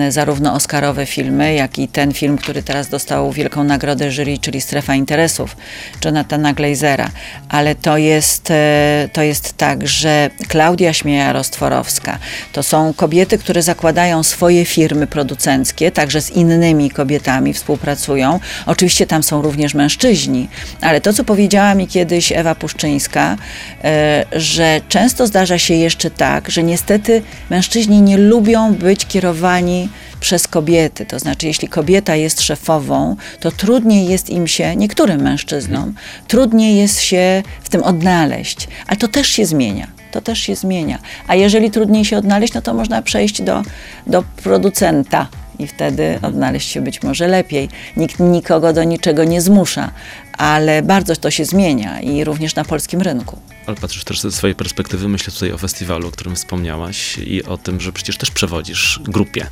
zarówno oscarowe filmy, jak i ten film, który teraz dostał wielką nagrodę jury, czyli Strefa Interesów, Jonathana Glazera. Ale to jest, e, to jest tak, że Klaudia Śmieja-Rostworowska to są kobiety, które zakładają swoje firmy producenckie, także z innymi kobietami współpracują. Oczywiście tam są również mężczyźni, ale to, co powiedziała mi kiedyś Ewa Puszczyńska, e, że często zdarza się jeszcze tak, że niestety mężczyźni nie lubią być kierowani przez kobiety. To znaczy, jeśli kobieta jest szefową, to trudniej jest im się, niektórym mężczyznom, trudniej jest się w tym odnaleźć. Ale to też się zmienia. To też się zmienia. A jeżeli trudniej się odnaleźć, no to można przejść do, do producenta i wtedy odnaleźć się być może lepiej. Nikt nikogo do niczego nie zmusza, ale bardzo to się zmienia i również na polskim rynku. Ale patrzysz też ze swojej perspektywy, myślę tutaj o festiwalu, o którym wspomniałaś i o tym, że przecież też przewodzisz grupie.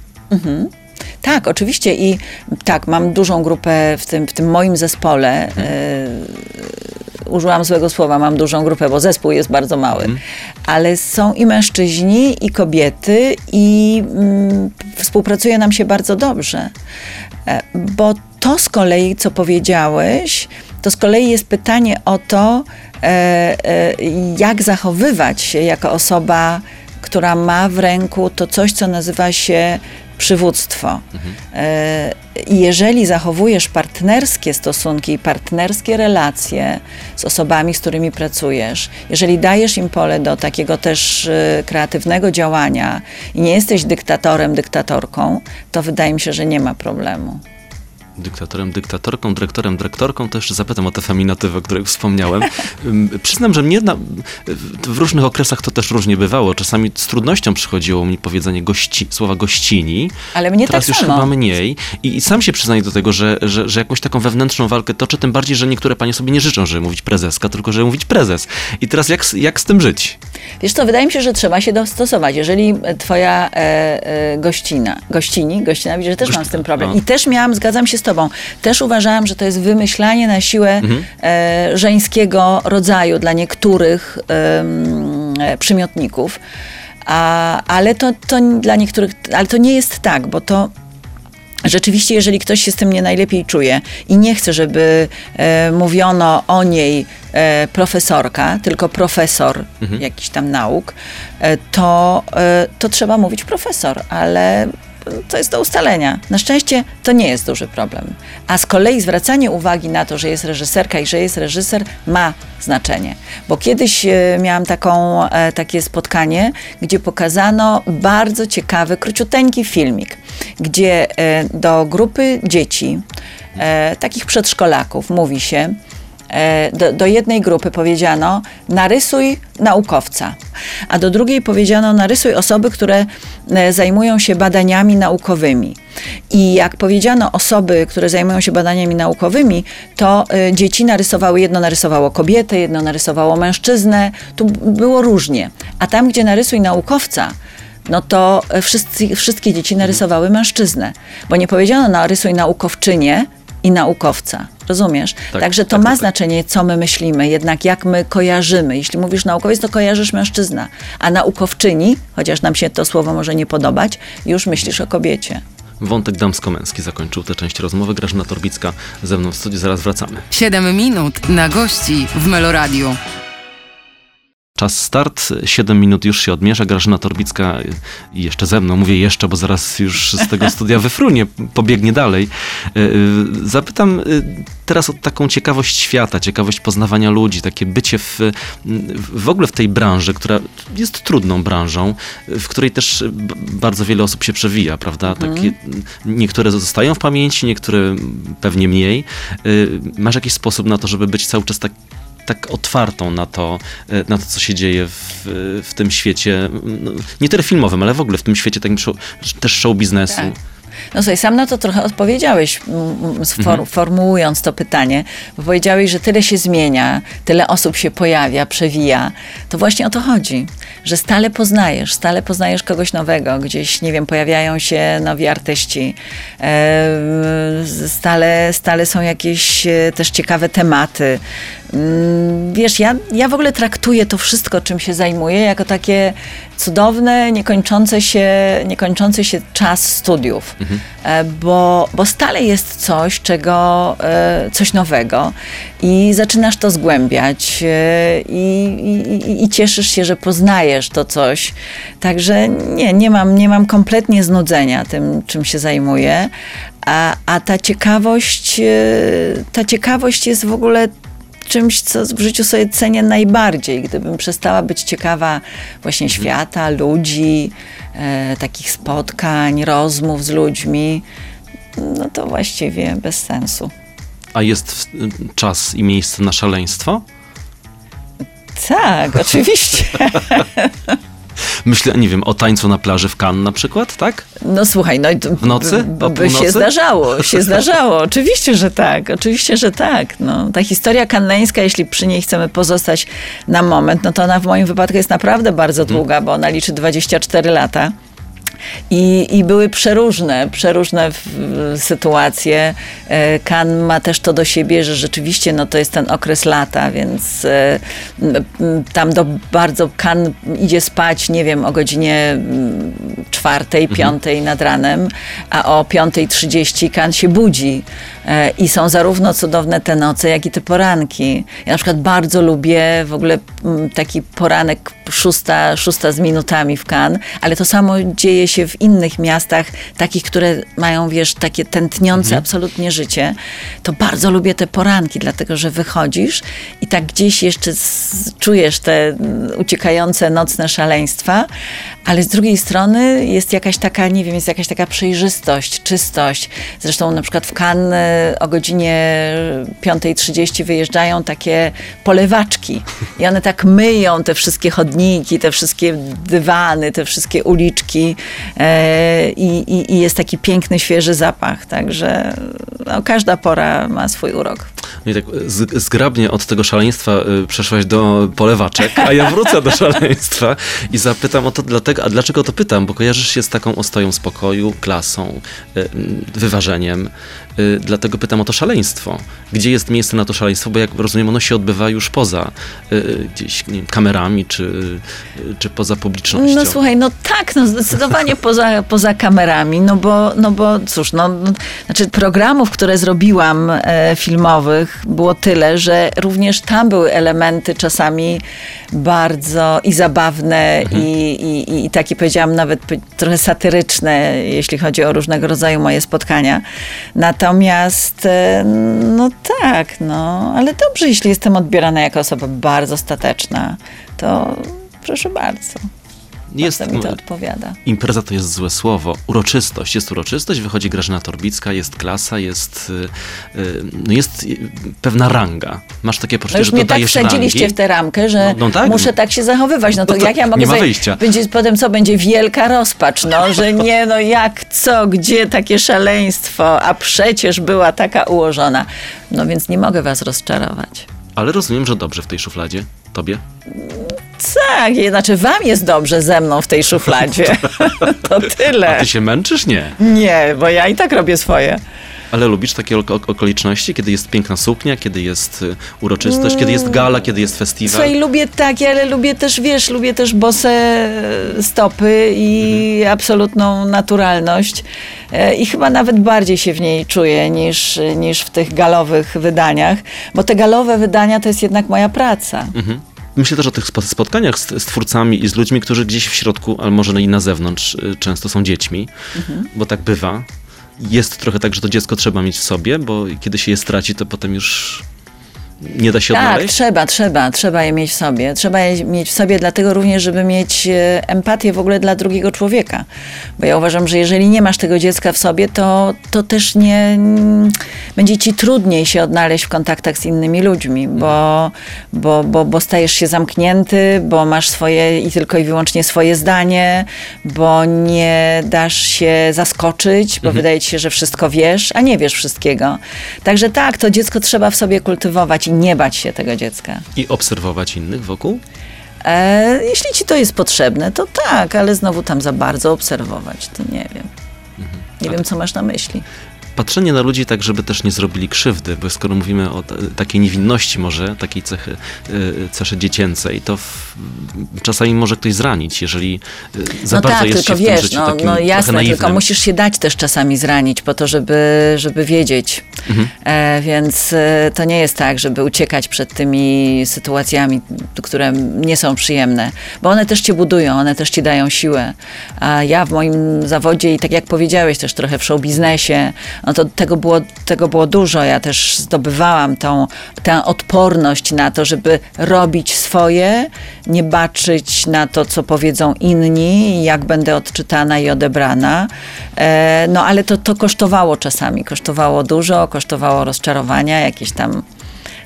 Tak, oczywiście i tak, mam dużą grupę w tym, w tym moim zespole. E, użyłam złego słowa, mam dużą grupę, bo zespół jest bardzo mały. Ale są i mężczyźni, i kobiety, i mm, współpracuje nam się bardzo dobrze. E, bo to z kolei, co powiedziałeś, to z kolei jest pytanie o to, e, e, jak zachowywać się jako osoba, która ma w ręku to coś, co nazywa się przywództwo. I jeżeli zachowujesz partnerskie stosunki i partnerskie relacje z osobami, z którymi pracujesz, jeżeli dajesz im pole do takiego też e, kreatywnego działania i nie jesteś dyktatorem, dyktatorką, to wydaje mi się, że nie ma problemu. Dyktatorem, dyktatorką, dyrektorem, dyrektorką, to jeszcze zapytam o te feminatywy, o których wspomniałem. Przyznam, że mnie na, w różnych okresach to też różnie bywało. Czasami z trudnością przychodziło mi powiedzenie gości, słowa gościni. Ale mnie Teraz tak już samo. chyba mniej. I, I sam się przyznaję do tego, że, że, że jakąś taką wewnętrzną walkę toczę, tym bardziej, że niektóre panie sobie nie życzą, żeby mówić prezeska, tylko żeby mówić prezes. I teraz jak, z- jak z tym żyć? Wiesz co, wydaje mi się, że trzeba się dostosować. Jeżeli twoja e, e, gościna, gościni, gościna, widzisz, że też mam z tym problem. no. I też miałam, zgadzam się z tobą, też uważałam, że to jest wymyślanie na siłę e, żeńskiego rodzaju dla niektórych e, przymiotników. A, ale to, to dla niektórych, ale to nie jest tak, bo to Rzeczywiście, jeżeli ktoś się z tym nie najlepiej czuje i nie chce, żeby e, mówiono o niej e, profesorka, tylko profesor jakiś tam nauk, e, to, e, to trzeba mówić profesor, ale to jest do ustalenia. Na szczęście to nie jest duży problem. A z kolei zwracanie uwagi na to, że jest reżyserka i że jest reżyser ma znaczenie. Bo kiedyś e, miałam taką, e, takie spotkanie, gdzie pokazano bardzo ciekawy, króciuteńki filmik, gdzie e, do grupy dzieci, takich przedszkolaków, mówi się, do, do jednej grupy powiedziano narysuj naukowca, a do drugiej powiedziano narysuj osoby, które e, zajmują się badaniami naukowymi. I jak powiedziano osoby, które zajmują się badaniami naukowymi, to e, dzieci narysowały, jedno narysowało kobietę, jedno narysowało mężczyznę, tu było różnie. A tam, gdzie narysuj naukowca, no to e, wszyscy, wszystkie dzieci narysowały mężczyznę, bo nie powiedziano narysuj naukowczynię i naukowca. Rozumiesz? Tak, Także to tak, ma tak, tak. znaczenie, co my myślimy, jednak jak my kojarzymy. Jeśli mówisz naukowiec, to kojarzysz mężczyzna, a naukowczyni, chociaż nam się to słowo może nie podobać, już myślisz o kobiecie. Wątek damsko-męski zakończył tę część rozmowy. Grażyna Torbicka ze mną w studiu. Zaraz wracamy. 7 minut na gości w Meloradiu. Czas start, 7 minut już się odmierza. Grażyna Torbicka y, jeszcze ze mną, mówię jeszcze, bo zaraz już z tego studia wyfrunie, pobiegnie dalej. Y, y, Zapytam teraz o taką ciekawość świata, ciekawość poznawania ludzi, takie bycie w, w ogóle w tej branży, która jest trudną branżą, w której też bardzo wiele osób się przewija, prawda? Takie, niektóre zostają w pamięci, niektóre pewnie mniej. Masz jakiś sposób na to, żeby być cały czas tak tak otwartą na to, e, na to, co się dzieje w, w tym świecie, no, nie tyle filmowym, ale w ogóle w tym świecie takim show, też show biznesu. Tak. No słuchaj, sam na to trochę odpowiedziałeś, sfor- Mhm. formułując to pytanie, bo powiedziałeś, że tyle się zmienia, tyle osób się pojawia, przewija. To właśnie o to chodzi, że stale poznajesz, stale poznajesz kogoś nowego, gdzieś, nie wiem, pojawiają się nowi artyści, stale, stale są jakieś e, też ciekawe tematy. Mm, Wiesz, ja, ja w ogóle traktuję to wszystko, czym się zajmuję, jako takie cudowne, niekończące się, niekończący się czas studiów, E, bo, bo stale jest coś, czego, e, coś nowego i zaczynasz to zgłębiać e, i, i, i cieszysz się, że poznajesz to coś. Także nie, nie mam, nie mam kompletnie znudzenia tym, czym się zajmuję, a, a ta ciekawość, ta ciekawość jest w ogóle czymś, co w życiu sobie cenię najbardziej. Gdybym przestała być ciekawa właśnie świata, ludzi, e, takich spotkań, rozmów z ludźmi, no to właściwie bez sensu. A jest czas i miejsce na szaleństwo? Tak, oczywiście. [LAUGHS] Myślę, nie wiem, o tańcu na plaży w Cannes na przykład, tak? No słuchaj, no W nocy? O by się zdarzało, się [LAUGHS] zdarzało. Oczywiście, że tak, oczywiście, że tak. No, ta historia kanneńska, jeśli przy niej chcemy pozostać na moment, no to ona w moim wypadku jest naprawdę bardzo długa, bo ona liczy 24 lata. I, I były przeróżne, przeróżne sytuacje. E, Kan ma też to do siebie, że rzeczywiście no, to jest ten okres lata, więc e, tam do bardzo Kan idzie spać, nie wiem, o godzinie mm, czwartej, piątej nad ranem, a o 5.30 Kan się budzi. E, I są zarówno cudowne te noce, jak i te poranki. Ja na przykład bardzo lubię w ogóle taki poranek szósta, szósta z minutami w Cannes, ale to samo dzieje się w innych miastach, takich, które mają, wiesz, takie tętniące absolutnie życie. To bardzo lubię te poranki, dlatego że wychodzisz i tak gdzieś jeszcze czujesz te mm, uciekające nocne szaleństwa, ale z drugiej strony jest jakaś taka, nie wiem, jest jakaś taka przejrzystość, czystość. Zresztą na przykład w Cannes o godzinie 5.30 wyjeżdżają takie polewaczki i one tak myją te wszystkie chodniki, te wszystkie dywany, te wszystkie uliczki e, i, i, i jest taki piękny, świeży zapach, także no, każda pora ma swój urok. No i tak zgrabnie od tego szaleństwa y, przeszłaś do polewaczek, a ja wrócę do szaleństwa i zapytam o to dlatego, a dlaczego to pytam, bo kojarzysz się z taką ostoją spokoju, klasą, y, wyważeniem, dlatego pytam o to szaleństwo. Gdzie jest miejsce na to szaleństwo, bo jak rozumiem, ono się odbywa już poza y, gdzieś nie wiem, kamerami, czy, y, czy poza publicznością. No słuchaj, no tak, no zdecydowanie poza, poza kamerami, no bo, no bo cóż, no, no znaczy programów, które zrobiłam e, filmowych było tyle, że również tam były elementy czasami bardzo i zabawne Mhm. i, i, i takie powiedziałam nawet trochę satyryczne, jeśli chodzi o różnego rodzaju moje spotkania. Natomiast e, no tak, no, ale dobrze, jeśli jestem odbierana jako osoba bardzo stateczna, to proszę bardzo. Jest, Bardzo mi to odpowiada. Impreza to jest złe słowo. Uroczystość. Jest uroczystość, wychodzi Grażyna Torbicka, jest klasa, jest, y, y, no jest y, pewna ranga. Masz takie No poczucie, już że mnie tak wsadziliście rangi. w tę ramkę, że No- no tak. muszę tak się zachowywać. No to, No to jak ja mogę nie ma wyjścia. Będzie, potem co, będzie wielka rozpacz, no, że [LAUGHS] nie, no jak, co, gdzie takie szaleństwo, a przecież była taka ułożona. No więc nie mogę was rozczarować. Ale rozumiem, że dobrze w tej szufladzie. Tobie? Tak, znaczy wam jest dobrze ze mną w tej szufladzie. [LAUGHS] to A tyle. ty się męczysz? Nie. Nie, bo ja i tak robię swoje. Ale lubisz takie oko- okoliczności, kiedy jest piękna suknia, kiedy jest y, uroczystość, kiedy jest gala, kiedy jest festiwal? Słuchaj, lubię takie, ale lubię też, wiesz, lubię też bose e, stopy i absolutną naturalność. E, I chyba nawet bardziej się w niej czuję niż, niż w tych galowych wydaniach, bo te galowe wydania to jest jednak moja praca. Mhm. Myślę też o tych spo- spotkaniach z, z twórcami i z ludźmi, którzy gdzieś w środku, ale może i na zewnątrz, y, często są dziećmi, Mhm. bo tak bywa. Jest trochę tak, że to dziecko trzeba mieć w sobie, bo kiedy się je straci, to potem już nie da się Tak, odnaleźć. trzeba, trzeba, trzeba je mieć w sobie. Trzeba je mieć w sobie dlatego również, żeby mieć e, empatię w ogóle dla drugiego człowieka. Bo ja uważam, że jeżeli nie masz tego dziecka w sobie, to, to też nie mm, będzie ci trudniej się odnaleźć w kontaktach z innymi ludźmi, bo, bo, bo, bo stajesz się zamknięty, bo masz swoje i tylko i wyłącznie swoje zdanie, bo nie dasz się zaskoczyć, bo wydaje ci się, że wszystko wiesz, a nie wiesz wszystkiego. Także tak, to dziecko trzeba w sobie kultywować i nie bać się tego dziecka. I obserwować innych wokół? E, jeśli ci to jest potrzebne, to tak, ale znowu tam za bardzo obserwować, to nie wiem. Nie wiem, co masz na myśli. Patrzenie na ludzi tak, żeby też nie zrobili krzywdy, bo skoro mówimy o ta- takiej niewinności może, takiej cechy, y, cesze dziecięcej, to w, czasami może ktoś zranić, jeżeli y, za no bardzo tak, jest tylko się w tym wiesz, życiu no, takim no jasne, tylko musisz się dać też czasami zranić po to, żeby, żeby wiedzieć. Mhm. E, więc e, to nie jest tak, żeby uciekać przed tymi sytuacjami, które nie są przyjemne, bo one też cię budują, one też ci dają siłę. A ja w moim zawodzie i tak jak powiedziałeś też trochę w show biznesie, no to tego było, tego było dużo. Ja też zdobywałam tą, tę odporność na to, żeby robić swoje, nie baczyć na to, co powiedzą inni, jak będę odczytana i odebrana. E, no ale to, to kosztowało czasami, kosztowało dużo, kosztowało rozczarowania, jakieś tam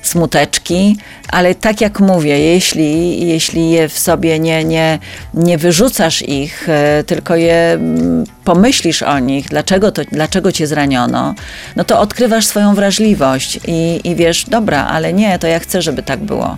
smuteczki, ale tak jak mówię, jeśli, jeśli je w sobie nie, nie, nie wyrzucasz ich, e, tylko je mm, pomyślisz o nich, dlaczego, to, dlaczego cię zraniono, no to odkrywasz swoją wrażliwość i, i wiesz, dobra, ale nie, to ja chcę, żeby tak było.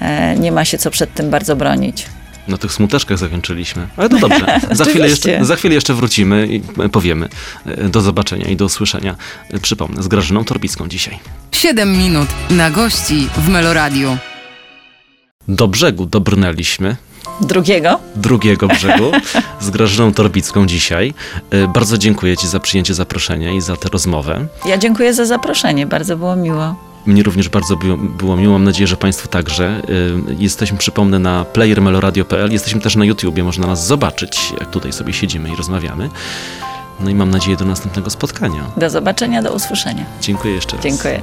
E, Nie ma się co przed tym bardzo bronić. Na tych smuteczkach zakończyliśmy. Ale to dobrze. [LAUGHS] Za chwilę, jeszcze, za chwilę jeszcze wrócimy i powiemy. E, Do zobaczenia i do usłyszenia. E, Przypomnę, z Grażyną Torbicką dzisiaj. 7 minut na gości w Meloradiu. Do brzegu dobrnęliśmy. Drugiego? drugiego brzegu [LAUGHS] z Grażyną Torbicką dzisiaj. E, Bardzo dziękuję Ci za przyjęcie zaproszenia i za tę rozmowę. Ja dziękuję za zaproszenie, bardzo było miło. Mnie również bardzo było, miło, mam nadzieję, że Państwu także. Y, Jesteśmy, przypomnę, na playermeloradio.pl, jesteśmy też na YouTubie, można nas zobaczyć, jak tutaj sobie siedzimy i rozmawiamy. No i mam nadzieję do następnego spotkania. Do zobaczenia, do usłyszenia. Dziękuję jeszcze raz. Dziękuję.